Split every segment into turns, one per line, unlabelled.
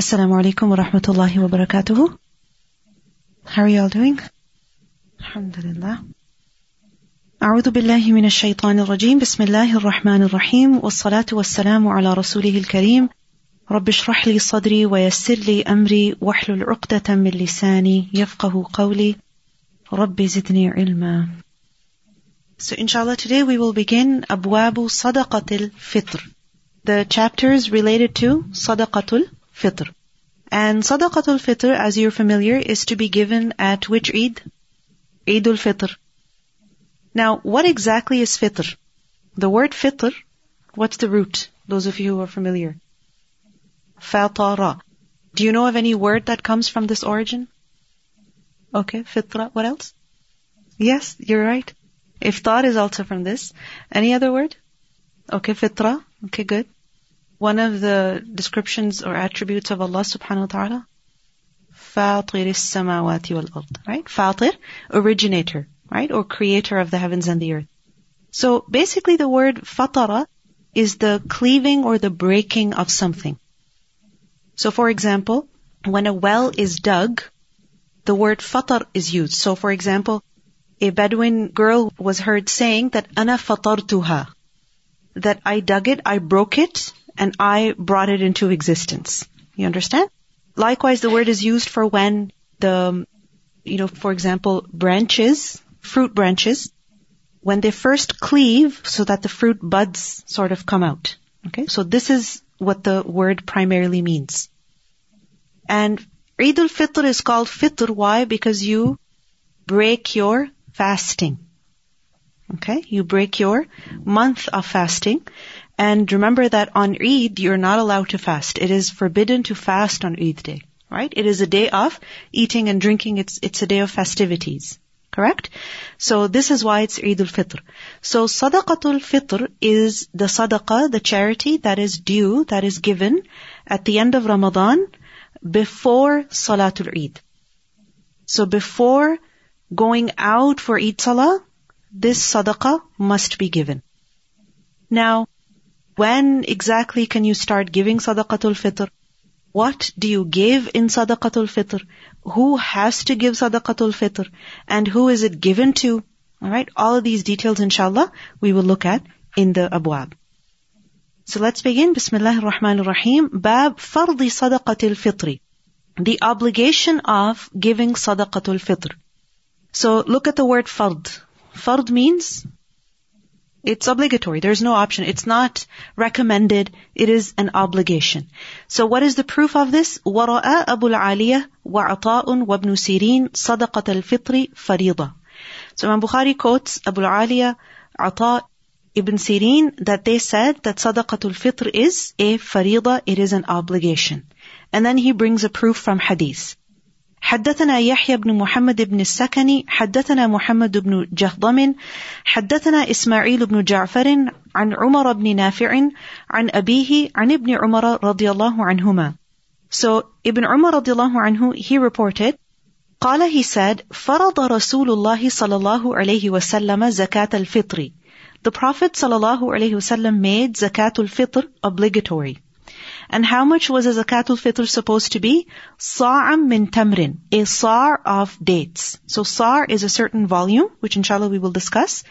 Assalamu alaikum wa rahmatullahi wa barakatuhu. How are you all doing? Alhamdulillah. أعوذ بالله من الشيطان الرجيم. بسم الله الرحمن الرحيم. والصلاة والسلام على رسوله الكريم. رب اشرح لي صدري ويسر لي أمري. واحلل عقدة من لساني يفقه قولي. رب زدني علما. So inshallah today we will begin أبواب صدقة الفطر. The chapters related to صدقة fitr. And sadaqatul fitr, as you're familiar, is to be given at which Eid? Eidul fitr. Now, what exactly is fitr? The word fitr, what's the root? Those of you who are familiar. Fatara. Do you know of any word that comes from this origin? Okay, fitra. What else? Yes, you're right. Iftar is also from this. Any other word? Okay, fitra. Okay, good. One of the descriptions or attributes of Allah subhanahu wa ta'ala? Samawati wal ard. Right? Fatir, originator. Right? Or creator of the heavens and the earth. So basically the word fatara is the cleaving or the breaking of something. So for example, when a well is dug, the word fatar is used. So for example, a Bedouin girl was heard saying that ana fatartuha, that I dug it, I broke it, and I brought it into existence. You understand? Likewise, the word is used for when the, you know, for example, branches, fruit branches, when they first cleave so that the fruit buds sort of come out. Okay? So this is what the word primarily means. And Eid al-Fitr is called Fitr. Why? Because you break your fasting. Okay? You break your month of fasting. And remember that on Eid, you're not allowed to fast. It is forbidden to fast on Eid day. Right? It is a day of eating and drinking. It's, it's a day of festivities. Correct? So this is why it's Eid al-Fitr. So Sadaqatul Fitr is the sadaqah, the charity that is due, that is given at the end of Ramadan before Salatul Eid. So before going out for Eid Salah, this sadaqah must be given. Now, when exactly can you start giving sadaqatul fitr? What do you give in sadaqatul fitr? Who has to give sadaqatul fitr? And who is it given to? Alright, all of these details inshallah we will look at in the abwab. So let's begin. Bismillah ar-Rahman ar-Rahim. Bab fardi sadaqatul fitri. The obligation of giving sadaqatul fitr. So look at the word fard. Fard means it's obligatory. There's no option. It's not recommended. It is an obligation. So what is the proof of this? وَرَأَى أَبُو الْعَالِيَةِ وَعَطَاءٌ وَابْنُ سِيرِينَ صَدَقَةَ الْفِطْرِ فَرِيضَةً So Imam Bukhari quotes Abu al-Aliya, Ata, Ibn Sirin that they said that Sadaqatul Fitr is a farida, it is an obligation. And then he brings a proof from hadith. حدثنا يحيى بن محمد بن السكني حدثنا محمد بن جهضم حدثنا إسماعيل بن جعفر عن عمر بن نافع عن أبيه عن ابن عمر رضي الله عنهما. So Ibn Umar رضي الله عنه he reported قال he said فرض رسول الله صلى الله عليه وسلم زكاة الفطر. The Prophet صلى الله عليه وسلم made زكاة الفطر obligatory. And how much was a zakatul fitr supposed to be? Sa'am min tamrin, a sa' of dates. So sa' is a certain volume, which inshallah we will discuss.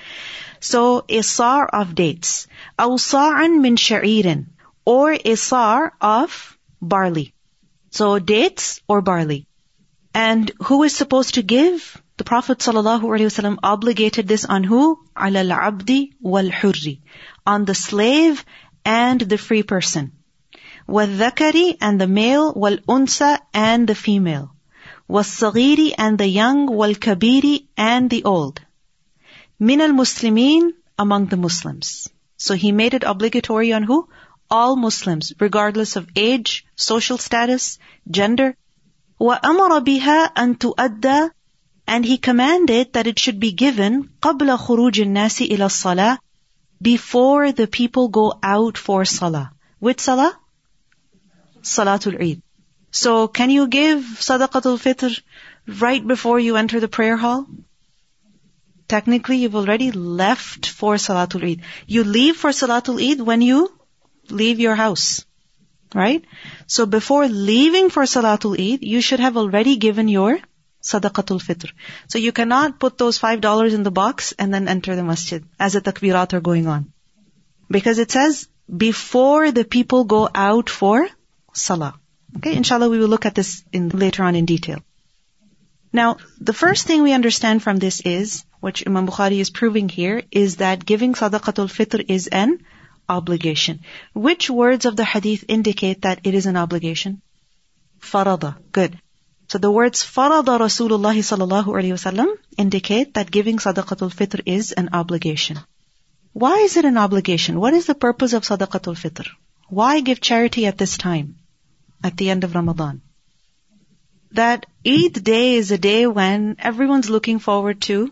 So a sa' of dates. Aw sa'an min sha'irin, or a sa' of barley. So dates or barley. And who is supposed to give? The Prophet ﷺ obligated this on who? Ala al-abdi wal-hurri. On the slave and the free person. وَالذَّكَرِ and the male, وَالْأُنْثَى and the female, وَالصَّغِيرِ and the young, وَالْكَبِيرِ and the old. مِنَ الْمُسْلِمِينَ among the Muslims. So he made it obligatory on who? All Muslims, regardless of age, social status, gender. وَأَمَرَ بِهَا أَن تُؤَدَّى and he commanded that it should be given قبل خروج الناس إلى الصلاة before the people go out for salah. Which salah? Salatul Eid. So can you give Sadaqatul Fitr right before you enter the prayer hall? Technically, you've already left for Salatul Eid. You leave for Salatul Eid when you leave your house. right? So before leaving for Salatul Eid, you should have already given your Sadaqatul Fitr. So you cannot put those five dollars in the box and then enter the masjid as the takbirat are going on. Because it says, before the people go out for Salah. Okay, inshallah we will look at this in, later on in detail. Now, the first thing we understand from this is, which Imam Bukhari is proving here, is that giving sadaqatul fitr is an obligation. Which words of the hadith indicate that it is an obligation? Farada. Good. So the words farada Rasulullah sallallahu alaihi wasallam indicate that giving sadaqatul fitr is an obligation. Why is it an obligation? What is the purpose of sadaqatul fitr? Why give charity at this time? At the end of Ramadan? that Eid day is a day when everyone's looking forward to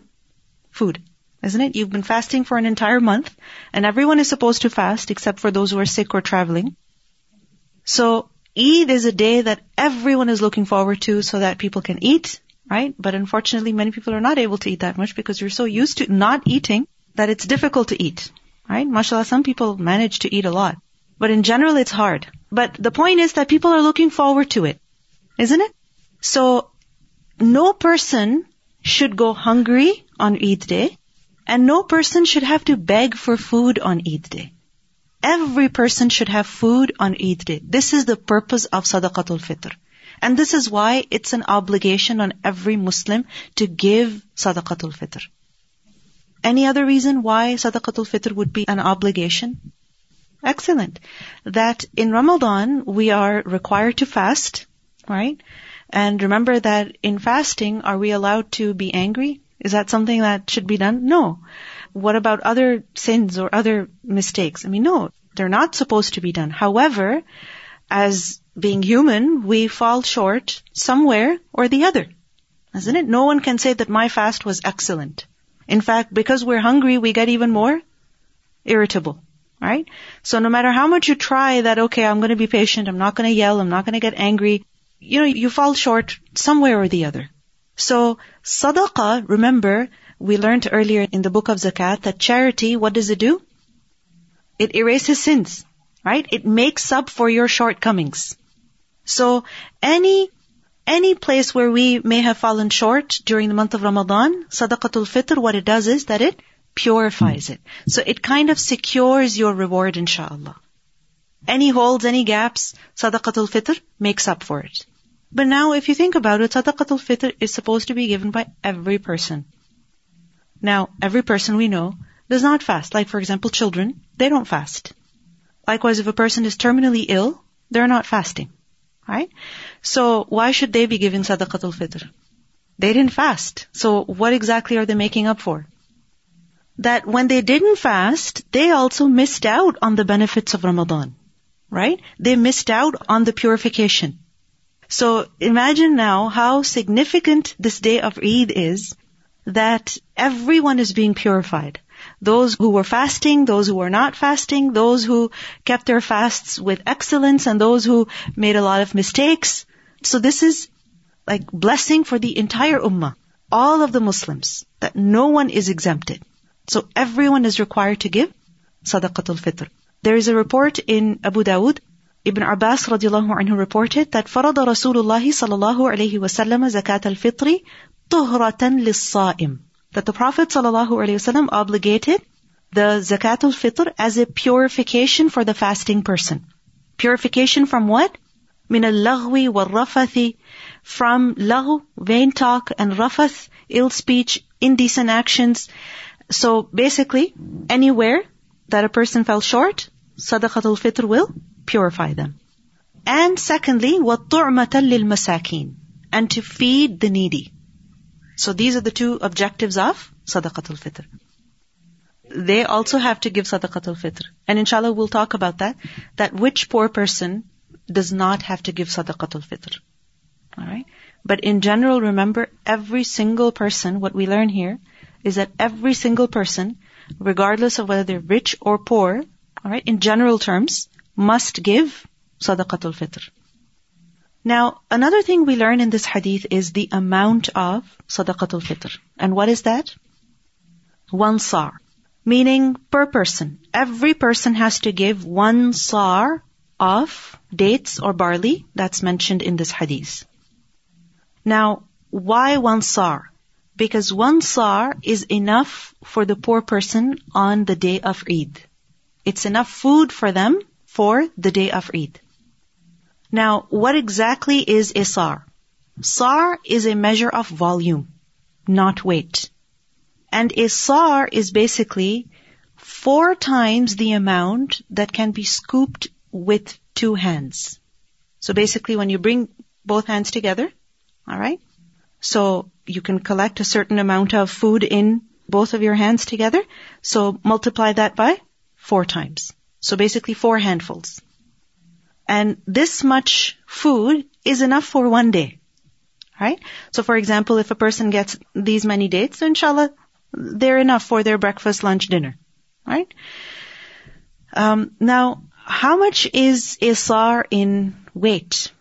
food. Isn't it? You've been fasting for an entire month and everyone is supposed to fast except for those who are sick or traveling. So Eid is a day that everyone is looking forward to so that people can eat, right? But unfortunately many people are not able to eat that much because you're so used to not eating that it's difficult to eat, right? MashaAllah, some people manage to eat a lot. But in general it's hard. But the point is that people are looking forward to it. Isn't it? So, no person should go hungry on Eid day, and no person should have to beg for food on Eid day. Every person should have food on Eid day. This is the purpose of Sadaqatul Fitr. And this is why it's an obligation on every Muslim to give Sadaqatul Fitr. Any other reason why Sadaqatul Fitr would be an obligation? Excellent. That in Ramadan we are required to fast, right? And remember that in fasting, are we allowed to be angry? Is that something that should be done? No. What about other sins or other mistakes? I mean, no, they're not supposed to be done. However, as being human, we fall short somewhere or the other. Isn't it? No one can say that my fast was excellent. In fact, because we're hungry, we get even more irritable. Right? So no matter how much you try that, okay, I'm going to be patient, I'm not going to yell, I'm not going to get angry, you know, you fall short somewhere or the other. So, sadaqah, remember, we learned earlier in the book of zakat that charity, what does it do? It erases sins, right? It makes up for your shortcomings. So, any, any place where we may have fallen short during the month of Ramadan, sadaqatul fitr, what it does is that it purifies hmm. it. So it kind of secures your reward, inshallah. Any holes, any gaps, sadaqatul fitr makes up for it. But now if you think about it, sadaqatul fitr is supposed to be given by every person. Now, every person we know does not fast. Like for example, children, they don't fast. Likewise, if a person is terminally ill, they're not fasting. Right? So why should they be given sadaqatul fitr? They didn't fast. So what exactly are they making up for? That when they didn't fast, they also missed out on the benefits of Ramadan right? They missed out on the purification. So imagine now how significant this day of Eid is that everyone is being purified. Those who were fasting, those who were not fasting, those who kept their fasts with excellence and those who made a lot of mistakes. So this is like blessing for the entire ummah, all of the Muslims, that no one is exempted. So everyone is required to give sadaqatul fitr. There is a report in Abu Dawud. Ibn Abbas radiallahu anhu reported that فرض رسول الله صلى الله عليه وسلم زكاة الفطر طهرة للصائم. That the Prophet sallallahu alaihi wasallam obligated the zakat al-fitr as a purification for the fasting person. Purification from what? Min al-laghwi wal-rafathi, from laghw, vain talk, and rafath, ill speech, indecent actions, So basically, anywhere that a person fell short, sadaqatul fitr will purify them. And secondly, وَالطُعْمَةً لِلْمَسَاكِينَ And to feed the needy. So these are the two objectives of sadaqatul fitr. They also have to give sadaqatul fitr. And inshallah we'll talk about that, that which poor person does not have to give sadaqatul fitr. Alright? But in general, remember, every single person, what we learn here, is that every single person regardless of whether they're rich or poor, alright, in general terms, must give sadaqatul fitr. Now, another thing we learn in this hadith is the amount of sadaqatul fitr. And what is that? One sa'. Meaning per person. Every person has to give one sa' of dates or barley that's mentioned in this hadith. Now, why one sa'? Because one sa' is enough for the poor person on the day of Eid. It's enough food for them for the day of Eid. Now, what exactly is a? Sa' is a measure of volume, not weight. And a sa' is basically four times the amount that can be scooped with two hands. So basically when you bring both hands together, alright, so you can collect a certain amount of food in both of your hands together. So multiply that by four times. So basically four handfuls. And this much food is enough for one day. Right? So for example, if a person gets these many dates, inshallah, they're enough for their breakfast, lunch, dinner. Right? Um, now, how much is isar in weight?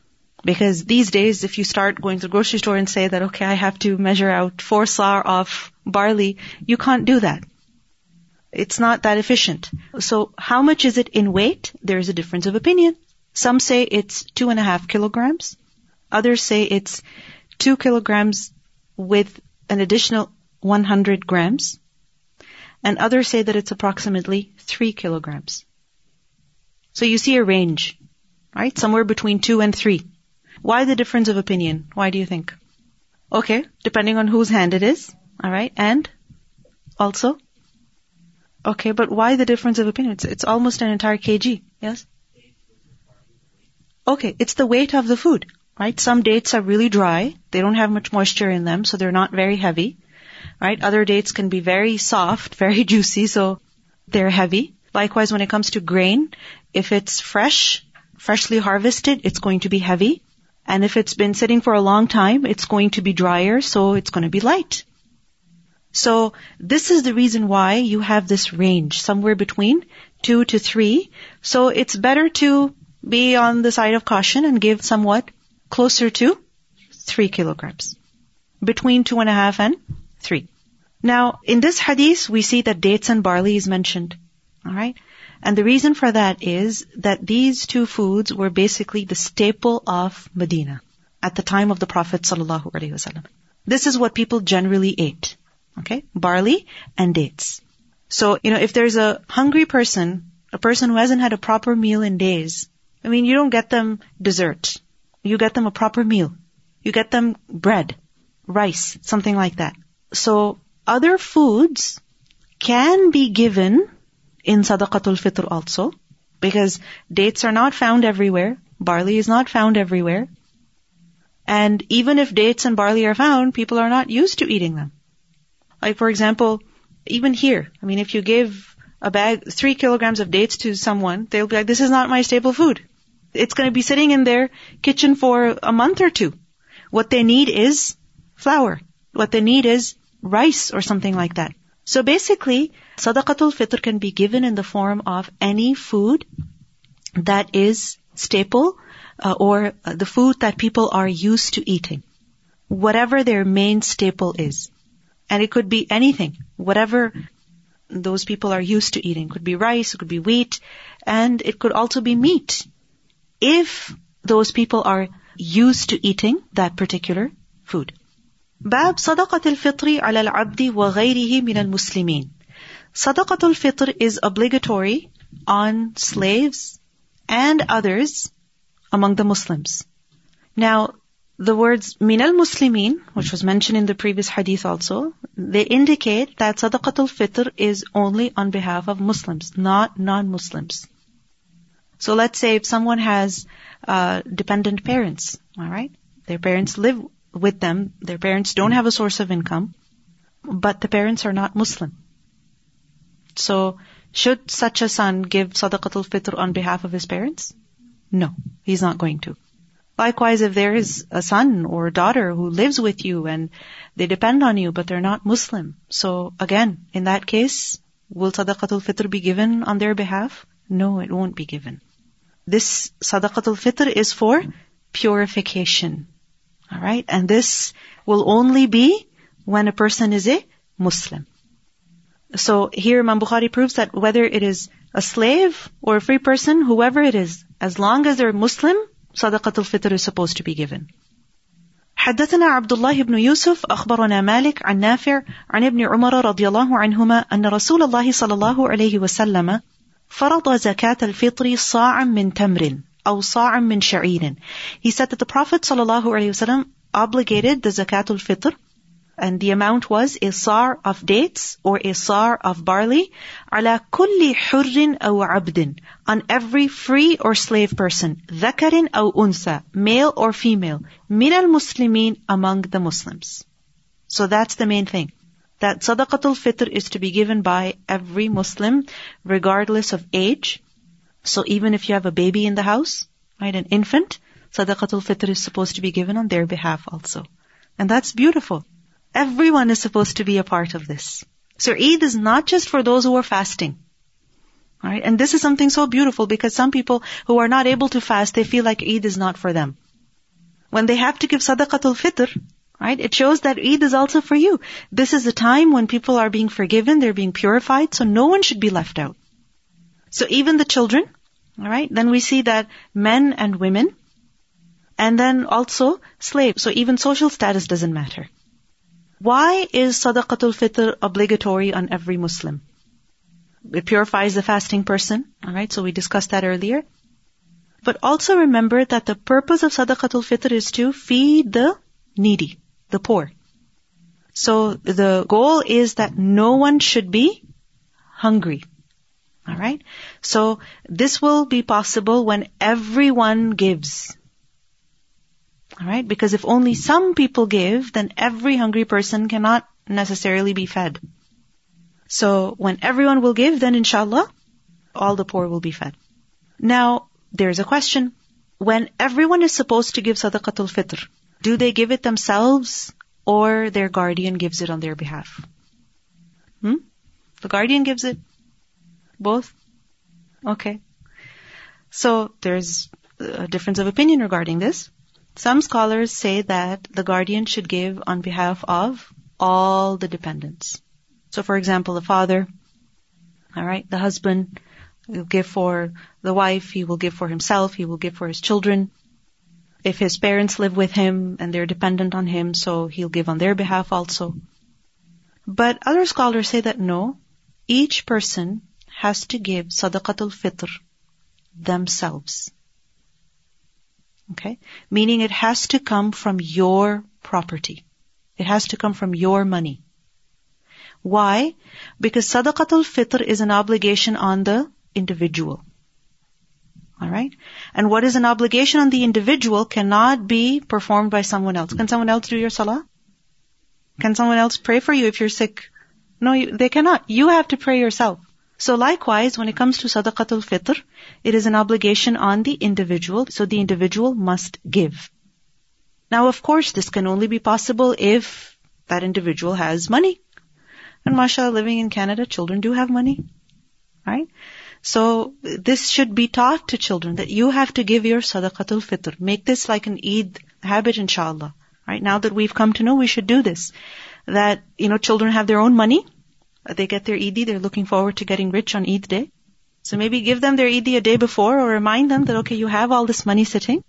Because these days, if you start going to the grocery store and say that, okay, I have to measure out four sa' of barley, you can't do that. It's not that efficient. So how much is it in weight? There is a difference of opinion. Some say it's two and a half kilograms. Others say it's two kilograms with an additional 100 grams. And others say that it's approximately three kilograms. So you see a range, right? Somewhere between two and three. Why the difference of opinion? Why do you think? Okay, depending on whose hand it is. Alright, and also? Okay, but why the difference of opinion? It's, it's almost an entire kg. Yes? Okay, it's the weight of the food, right? Some dates are really dry. They don't have much moisture in them, so they're not very heavy, right? Other dates can be very soft, very juicy, so they're heavy. Likewise, when it comes to grain, if it's fresh, freshly harvested, it's going to be heavy. And if it's been sitting for a long time, it's going to be drier, so it's going to be light. So this is the reason why you have this range, somewhere between two to three. So it's better to be on the side of caution and give somewhat closer to three kilograms. Between two and a half and three. Now, in this hadith, we see that dates and barley is mentioned. Alright? And the reason for that is that these two foods were basically the staple of Medina at the time of the Prophet wasallam. This is what people generally ate. Okay? Barley and dates. So, you know, if there's a hungry person, a person who hasn't had a proper meal in days, I mean, you don't get them dessert. You get them a proper meal. You get them bread, rice, something like that. So, other foods can be given in sadaqatul fitr also, because dates are not found everywhere, barley is not found everywhere, and even if dates and barley are found, people are not used to eating them. Like for example, even here, I mean, if you give a bag, three kilograms of dates to someone, they'll be like, this is not my staple food. It's going to be sitting in their kitchen for a month or two. What they need is flour. What they need is rice or something like that. So basically, sadaqatul fitr can be given in the form of any food that is staple uh, or uh, the food that people are used to eating. Whatever their main staple is. And it could be anything, whatever those people are used to eating. It could be rice, it could be wheat, and it could also be meat. If those people are used to eating that particular food. باب صدقة الفطر على العبد وغيره من المسلمين. صدقة الفطر is obligatory on slaves and others among the Muslims. Now, the words min al muslimin, which was mentioned in the previous hadith also, they indicate that sadaqatul fitr is only on behalf of Muslims, not non-Muslims. So let's say if someone has uh, dependent parents, all right, their parents live with them, their parents don't have a source of income, but the parents are not Muslim. So should such a son give sadaqatul fitr on behalf of his parents? No, he's not going to. Likewise, if there is a son or a daughter who lives with you and they depend on you, but they're not Muslim. So again, in that case, will sadaqatul fitr be given on their behalf? No, it won't be given. This sadaqatul fitr is for purification. Alright? And this will only be when a person is a Muslim. So here Imam Bukhari proves that whether it is a slave or a free person, whoever it is, As long as they're Muslim, sadaqatul fitr is supposed to be given. حدثنا عبد الله بن يوسف أخبرنا مالك عن نافع عن ابن عمر رضي الله عنهما أن رسول الله صلى الله عليه وسلم فرض زكاة الفطر صاعا من تمر من شعير. He said that the Prophet ﷺ obligated the zakatul fitr and the amount was a sa' of dates or a sa' of barley ala kulli hurrin أو abdin on every free or slave person ذكر أو أنثى male or female min al muslimin among the muslims so that's the main thing that sadaqatul fitr is to be given by every muslim regardless of age so even if you have a baby in the house right an infant sadaqatul fitr is supposed to be given on their behalf also and that's beautiful Everyone is supposed to be a part of this. So Eid is not just for those who are fasting. Alright, and this is something so beautiful because some people who are not able to fast, they feel like Eid is not for them. When they have to give sadaqatul fitr, right, it shows that Eid is also for you. This is a time when people are being forgiven, they're being purified, so no one should be left out. So even the children, alright, then we see that men and women, and then also slaves. So even social status doesn't matter. Why is sadaqatul fitr obligatory on every Muslim? It purifies the fasting person. Alright, so we discussed that earlier. But also remember that the purpose of sadaqatul fitr is to feed the needy, the poor. So the goal is that no one should be hungry. Alright? So this will be possible when everyone gives. Alright? Because if only some people give, then every hungry person cannot necessarily be fed. So when everyone will give, then inshallah, all the poor will be fed. Now, there's a question. When everyone is supposed to give sadaqatul fitr, do they give it themselves or their guardian gives it on their behalf? Hmm? The guardian gives it? Both? Okay. So there's a difference of opinion regarding this. Some scholars say that the guardian should give on behalf of all the dependents. So for example, the father, alright, the husband will give for the wife, he will give for himself, he will give for his children. If his parents live with him and they're dependent on him, so he'll give on their behalf also. But other scholars say that no, each person has to give sadaqatul fitr themselves. Okay? Meaning it has to come from your property. It has to come from your money. Why? Because sadaqatul fitr is an obligation on the individual. Alright? And what is an obligation on the individual cannot be performed by someone else. Can someone else do your salah? Can someone else pray for you if you're sick? No, they cannot. You have to pray yourself. So likewise, when it comes to sadaqatul fitr, it is an obligation on the individual, so the individual must give. Now of course, this can only be possible if that individual has money. And mashallah, living in Canada, children do have money. Right? So this should be taught to children that you have to give your sadaqatul fitr. Make this like an Eid habit, inshallah. Right? Now that we've come to know, we should do this. That, you know, children have their own money. They get their Eid, they're looking forward to getting rich on Eid day. So maybe give them their Eid a day before or remind them that, okay, you have all this money sitting.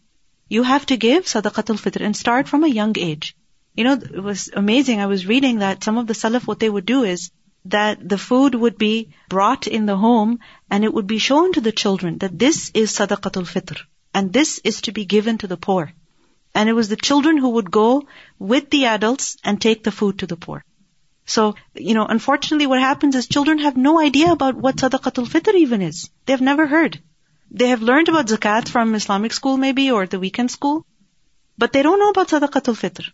You have to give sadaqatul fitr and start from a young age. You know, it was amazing. I was reading that some of the salaf, what they would do is that the food would be brought in the home and it would be shown to the children that this is sadaqatul fitr and this is to be given to the poor. And it was the children who would go with the adults and take the food to the poor. So, you know, unfortunately what happens is children have no idea about what sadaqatul fitr even is. They've never heard. They have learned about zakat from Islamic school maybe or the weekend school, but they don't know about sadaqatul fitr.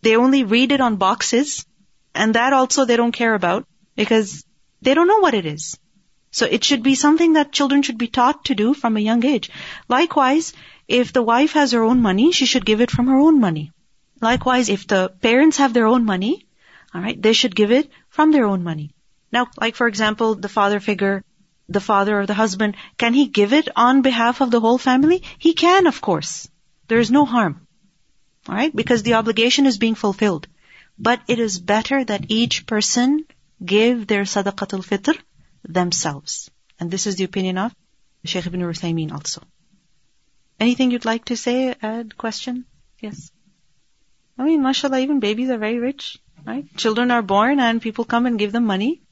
They only read it on boxes and that also they don't care about because they don't know what it is. So it should be something that children should be taught to do from a young age. Likewise, if the wife has her own money, she should give it from her own money. Likewise, if the parents have their own money, Alright, they should give it from their own money. Now, like for example, the father figure, the father or the husband, can he give it on behalf of the whole family? He can, of course. There is no harm. Alright, because the obligation is being fulfilled. But it is better that each person give their sadaqatul fitr themselves. And this is the opinion of Sheikh ibn Uthaymeen also. Anything you'd like to say? Add question? Yes. I mean, mashallah, even babies are very rich, right? Children are born and people come and give them money.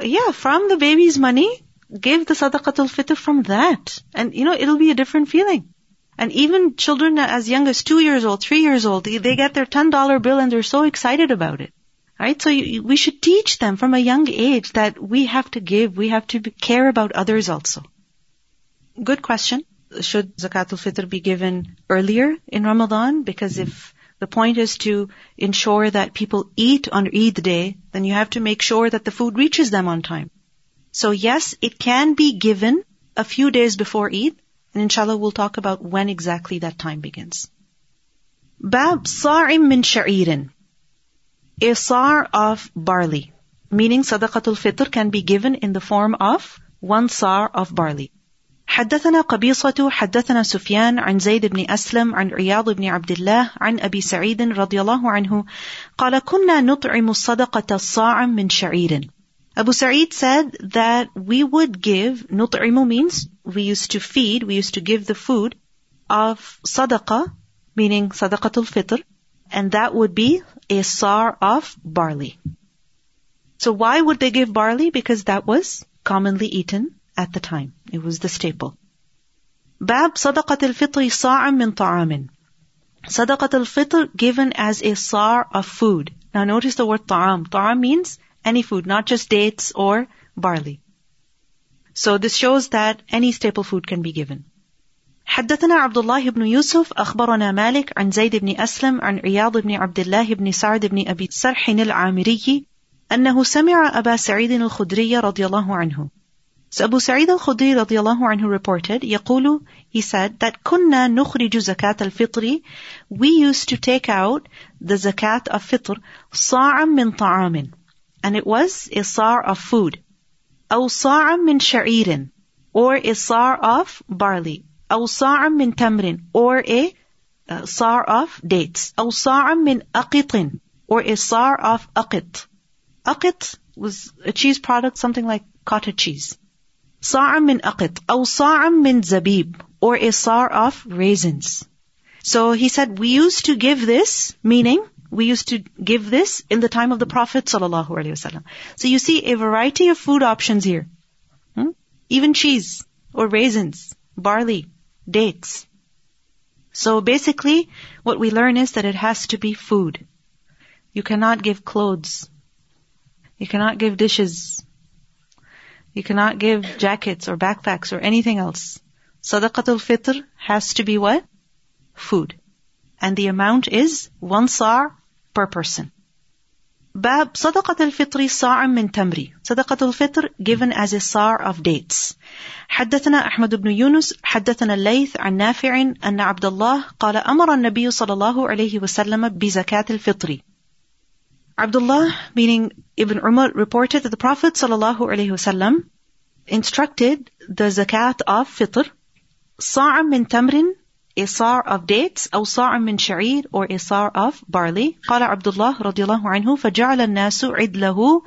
Yeah, from the baby's money, give the sadaqatul fitr from that. And you know, it'll be a different feeling. And even children as young as two years old, three years old, they get their $10 bill and they're so excited about it. Right? So you, we should teach them from a young age that we have to give, we have to care about others also. Good question. Should zakatul fitr be given earlier in Ramadan? Because if the point is to ensure that people eat on Eid day, then you have to make sure that the food reaches them on time. So yes, it can be given a few days before Eid, and inshallah we'll talk about when exactly that time begins. Bab sa'im min sha'irin. A sa' of barley. Meaning sadaqatul fitr can be given in the form of one sa' of barley. حدثنا قبيصة حدثنا سفيان عن زيد بن أسلم عن عياض بن عبد الله عن أبي سعيد رضي الله عنه قال كنا نطعم الصدقة الصاع من شعير Abu Sa'id said that we would give, nut'imu means we used to feed, we used to give the food of sadaqah, meaning sadaqatul fitr, and that would be a sa' of barley. So why would they give barley? Because that was commonly eaten at the time. It was the staple. Bab sadaqat al-fitr sa'am min ta'amin. Sadaqat al-fitr given as a sar of food. Now notice the word ta'am. Ta'am means any food, not just dates or barley. So this shows that any staple food can be given. حدثنا عبد الله بن يوسف أخبرنا مالك عن زيد بن أسلم عن عياض بن عبد الله بن سعد بن أبي سرح العامري أنه سمع أبا سعيد الخدري رضي الله عنه So Abu Sa'id al-Khudri radiallahu anhu reported, يقول, he said, that كنا نخرج زكاة الفطر, we used to take out the zakat of fitr, صاعا من طعام, and it was a sar of food, أو صاعا من شعير, or a sar of barley, أو صاعا من تمر, or a uh, sar of dates, أو صاعا من أقط, or a sar of أقط. أقط was a cheese product, something like cottage cheese. صاع من أقط أو صاع من زبيب or a sar of raisins. So he said, we used to give this, meaning we used to give this in the time of the Prophet sallallahu alaihi wasallam. So you see a variety of food options here. Hmm? Even cheese or raisins, barley, dates. So basically, what we learn is that it has to be food. You cannot give clothes. You cannot give dishes. You cannot give jackets or backpacks or anything else. Sadaqatul fitr has to be what? Food. And the amount is one sa' per person. باب صدقة الفطر صاع min تمر Sadaqatul Fitr given as a صاع of dates حدثنا أحمد بن يونس حدثنا الليث عن نافع أن عبد الله قال أمر النبي صلى الله عليه وسلم بزكاة الفطر Abdullah, meaning Ibn Umar, reported that the Prophet ﷺ instructed the zakat of fitr, sa'am min tamrin, a sa' of dates, or sa'am min sha'ir, or a sa' of barley. قال Abdullah radiallahu anhu, فَجَعَلَ النَّاسُ عِدْلَهُ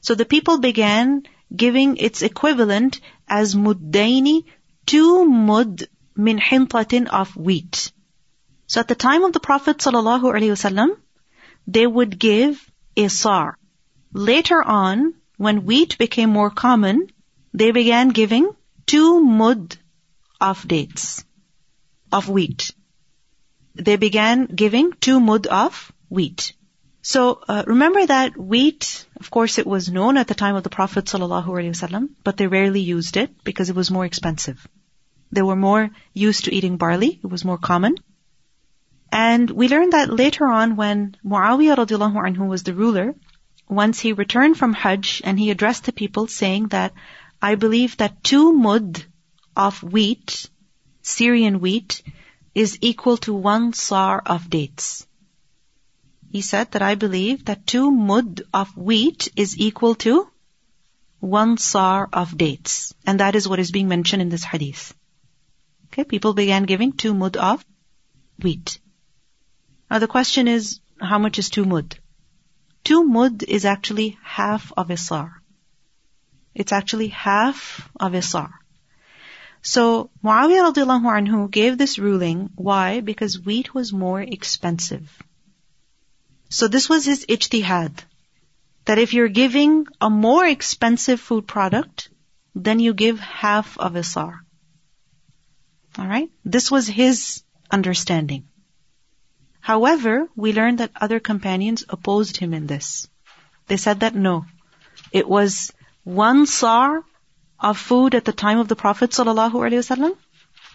So the people began giving its equivalent as muddaini, two mud min hintatin of wheat. So at the time of the Prophet sallallahu alaihi wasallam, they would give a sa'. Later on, when wheat became more common, they began giving two mud of dates, of wheat. They began giving two mud of wheat. So uh, remember that wheat, of course, it was known at the time of the Prophet ﷺ, but they rarely used it because it was more expensive. They were more used to eating barley; it was more common. And we learned that later on when Muawiyah radiallahu anhu was the ruler, once he returned from Hajj and he addressed the people saying that I believe that two mud of wheat, Syrian wheat, is equal to one sa' of dates. He said that I believe that two mud of wheat is equal to one sa' of dates. And that is what is being mentioned in this hadith. Okay, people began giving two mud of wheat. Now the question is, how much is two mud? Two mud is actually half of a sa'. It's actually half of a sa'. So Muawiyah radiallahu anhu gave this ruling. Why? Because wheat was more expensive. So this was his ijtihad. That if you're giving a more expensive food product, then you give half of a sa'. Alright? This was his understanding. However, we learned that other companions opposed him in this. They said that no. It was one sa' of food at the time of the Prophet ﷺ,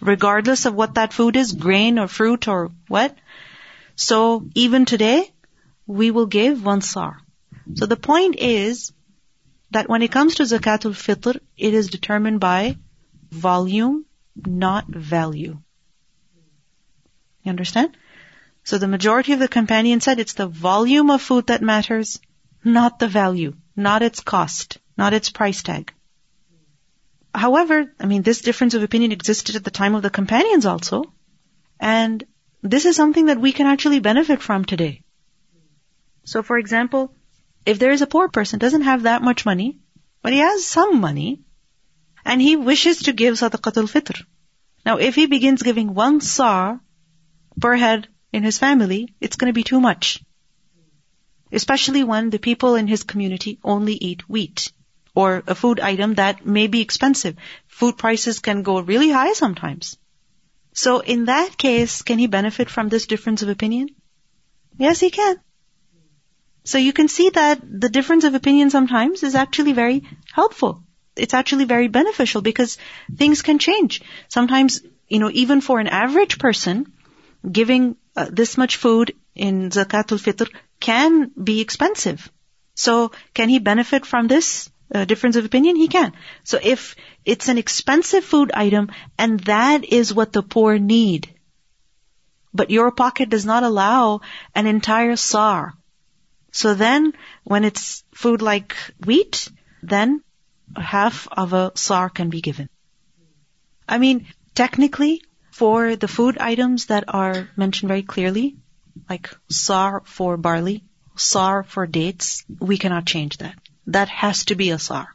regardless of what that food is, grain or fruit or what. So even today, we will give one sa'. So the point is that when it comes to zakatul fitr, it is determined by volume, not value. You understand? So the majority of the companions said it's the volume of food that matters, not the value, not its cost, not its price tag. However, I mean, this difference of opinion existed at the time of the companions also. And this is something that we can actually benefit from today. So for example, if there is a poor person, doesn't have that much money, but he has some money, and he wishes to give sadaqatul fitr. Now if he begins giving one sa per head in his family, it's going to be too much. Especially when the people in his community only eat wheat or a food item that may be expensive. Food prices can go really high sometimes. So in that case, can he benefit from this difference of opinion? Yes, he can. So you can see that the difference of opinion sometimes is actually very helpful. It's actually very beneficial because things can change. Sometimes, you know, even for an average person, giving uh, this much food in zakatul fitr can be expensive. So can he benefit from this uh, difference of opinion? He can. So if it's an expensive food item and that is what the poor need, but your pocket does not allow an entire sa'. So then when it's food like wheat, then half of a sa' can be given. I mean, technically, for the food items that are mentioned very clearly, like sa' for barley, sa' for dates, we cannot change that. That has to be a sa'.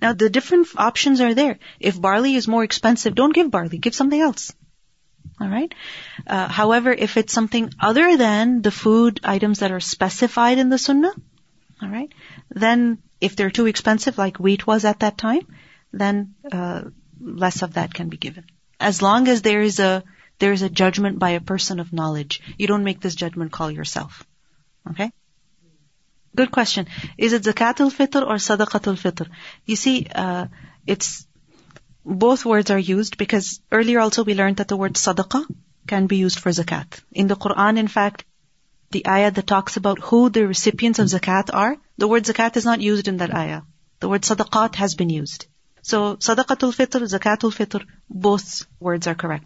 Now the different options are there. If barley is more expensive, don't give barley, give something else. Alright? Uh, however, if it's something other than the food items that are specified in the sunnah, alright, then if they're too expensive, like wheat was at that time, then uh, less of that can be given. As long as there is a there is a judgment by a person of knowledge, you don't make this judgment call yourself. Okay? Good question. Is it zakatul fitr or sadaqatul fitr? You see, uh, it's both words are used because earlier also we learned that the word sadaqah can be used for zakat. In the Quran, in fact, the ayah that talks about who the recipients of zakat are, the word zakat is not used in that ayah. The word sadaqat has been used. So sadaqatul fitr, zakatul fitr, both words are correct.